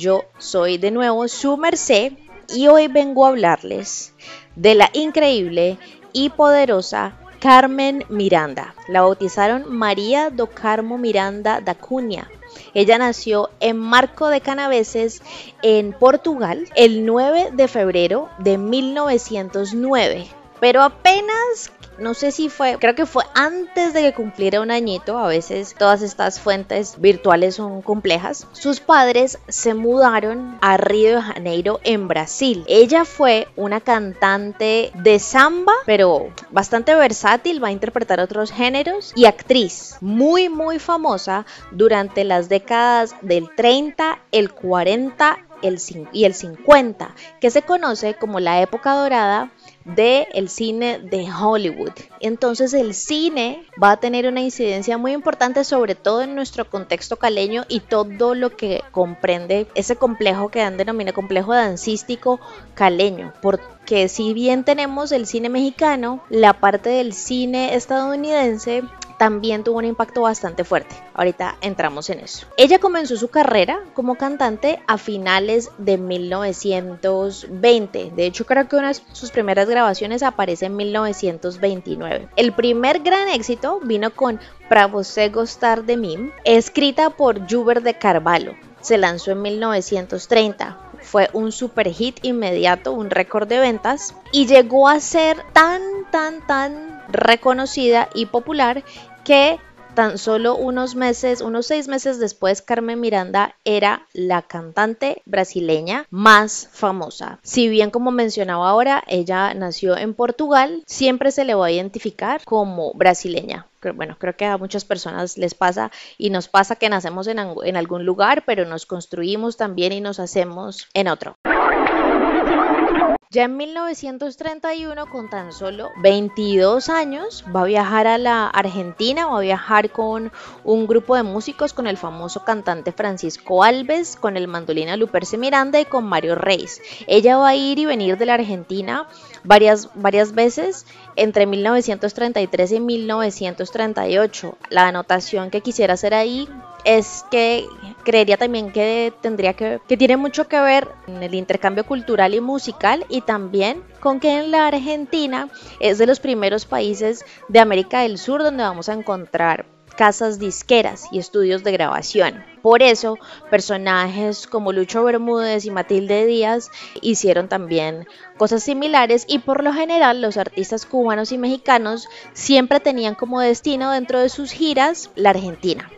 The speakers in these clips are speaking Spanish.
Yo soy de nuevo su merced y hoy vengo a hablarles de la increíble y poderosa Carmen Miranda. La bautizaron María do Carmo Miranda da Cunha. Ella nació en Marco de Canaveses, en Portugal, el 9 de febrero de 1909. Pero apenas no sé si fue, creo que fue antes de que cumpliera un añito, a veces todas estas fuentes virtuales son complejas, sus padres se mudaron a Río de Janeiro en Brasil. Ella fue una cantante de samba, pero bastante versátil, va a interpretar otros géneros y actriz muy muy famosa durante las décadas del 30, el 40 el, y el 50, que se conoce como la época dorada del el cine de Hollywood. Entonces el cine va a tener una incidencia muy importante sobre todo en nuestro contexto caleño y todo lo que comprende ese complejo que han denominado complejo dancístico caleño. Porque si bien tenemos el cine mexicano, la parte del cine estadounidense también tuvo un impacto bastante fuerte. Ahorita entramos en eso. Ella comenzó su carrera como cantante a finales de 1920. De hecho, creo que una de sus primeras grabaciones aparece en 1929. El primer gran éxito vino con Pra você gostar de mim, escrita por Jubert de Carvalho. Se lanzó en 1930 fue un super hit inmediato, un récord de ventas y llegó a ser tan, tan, tan reconocida y popular que tan solo unos meses, unos seis meses después, Carmen Miranda era la cantante brasileña más famosa. Si bien como mencionaba ahora, ella nació en Portugal, siempre se le va a identificar como brasileña. Bueno, creo que a muchas personas les pasa y nos pasa que nacemos en, en algún lugar, pero nos construimos también y nos hacemos en otro. Ya en 1931, con tan solo 22 años, va a viajar a la Argentina, va a viajar con un grupo de músicos, con el famoso cantante Francisco Alves, con el mandolina Luperce Miranda y con Mario Reis. Ella va a ir y venir de la Argentina varias, varias veces entre 1933 y 1938. La anotación que quisiera hacer ahí es que creería también que tendría que, que tiene mucho que ver en el intercambio cultural y musical y también con que en la Argentina es de los primeros países de América del Sur donde vamos a encontrar casas disqueras y estudios de grabación. Por eso, personajes como Lucho Bermúdez y Matilde Díaz hicieron también cosas similares y por lo general los artistas cubanos y mexicanos siempre tenían como destino dentro de sus giras la Argentina.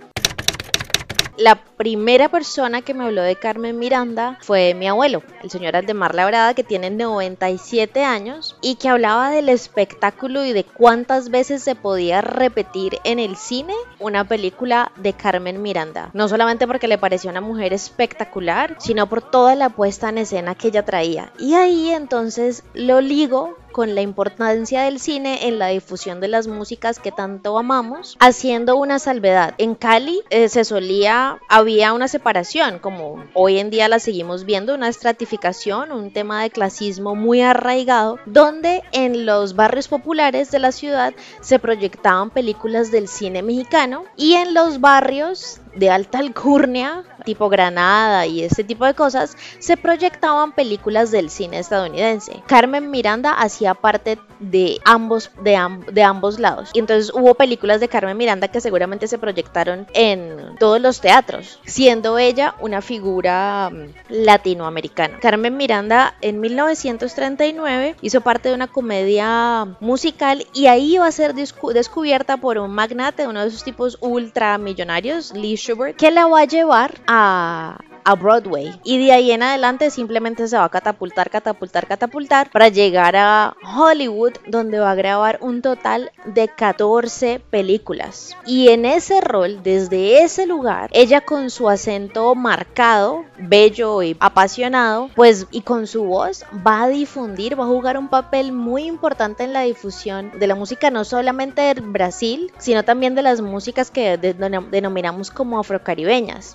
La primera persona que me habló de Carmen Miranda fue mi abuelo, el señor Aldemar Labrada, que tiene 97 años y que hablaba del espectáculo y de cuántas veces se podía repetir en el cine una película de Carmen Miranda. No solamente porque le parecía una mujer espectacular, sino por toda la puesta en escena que ella traía. Y ahí entonces lo ligo con la importancia del cine en la difusión de las músicas que tanto amamos, haciendo una salvedad. En Cali eh, se solía, había una separación, como hoy en día la seguimos viendo, una estratificación, un tema de clasismo muy arraigado, donde en los barrios populares de la ciudad se proyectaban películas del cine mexicano y en los barrios de alta alcurnia, tipo Granada y este tipo de cosas, se proyectaban películas del cine estadounidense. Carmen Miranda hacía parte de ambos, de, de, ambos lados. Y entonces hubo películas de Carmen Miranda que seguramente se proyectaron en todos los teatros, siendo ella una figura mm, latinoamericana. Carmen Miranda en 1939 hizo parte de una comedia musical y ahí iba a ser descubierta por un magnate, uno de esos tipos ultramillonarios, Lee que la va a llevar a, a Broadway y de ahí en adelante simplemente se va a catapultar, catapultar, catapultar para llegar a Hollywood donde va a grabar un total de 14 películas y en ese rol desde ese lugar ella con su acento marcado, bello y apasionado pues y con su voz va a difundir, va a jugar un papel muy importante en la difusión de la música no solamente de Brasil sino también de las músicas que denominamos como afrocaribeñas.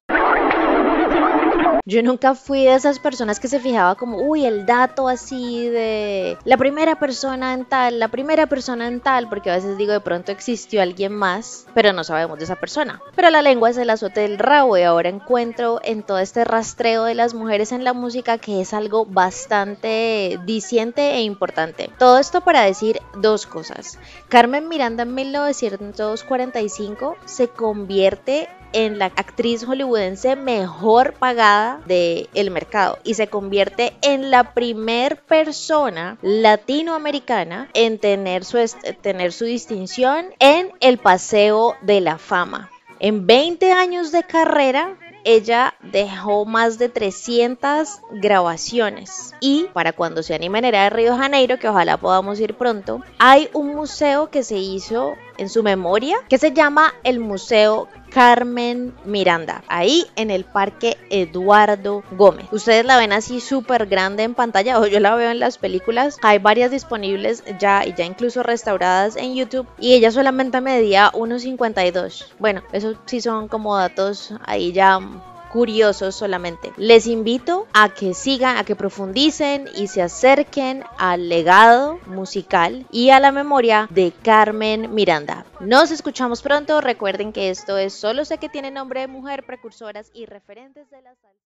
Yo nunca fui de esas personas que se fijaba como, uy, el dato así de la primera persona en tal, la primera persona en tal, porque a veces digo de pronto existió alguien más, pero no sabemos de esa persona. Pero la lengua es el azote del rabo y ahora encuentro en todo este rastreo de las mujeres en la música que es algo bastante diciente e importante. Todo esto para decir dos cosas. Carmen Miranda en 1945 se convierte en la actriz hollywoodense mejor pagada del el mercado y se convierte en la primer persona latinoamericana en tener su, tener su distinción en el Paseo de la Fama. En 20 años de carrera, ella dejó más de 300 grabaciones. Y para cuando se anime en era de Río de Janeiro, que ojalá podamos ir pronto, hay un museo que se hizo en su memoria que se llama el Museo Carmen Miranda, ahí en el Parque Eduardo Gómez. Ustedes la ven así súper grande en pantalla, o yo la veo en las películas. Hay varias disponibles ya y ya incluso restauradas en YouTube. Y ella solamente medía 1,52. Bueno, eso sí son como datos ahí ya curiosos solamente. Les invito a que sigan, a que profundicen y se acerquen al legado musical y a la memoria de Carmen Miranda. Nos escuchamos pronto. Recuerden que esto es Solo sé que tiene nombre de mujer, precursoras y referentes de la salsa.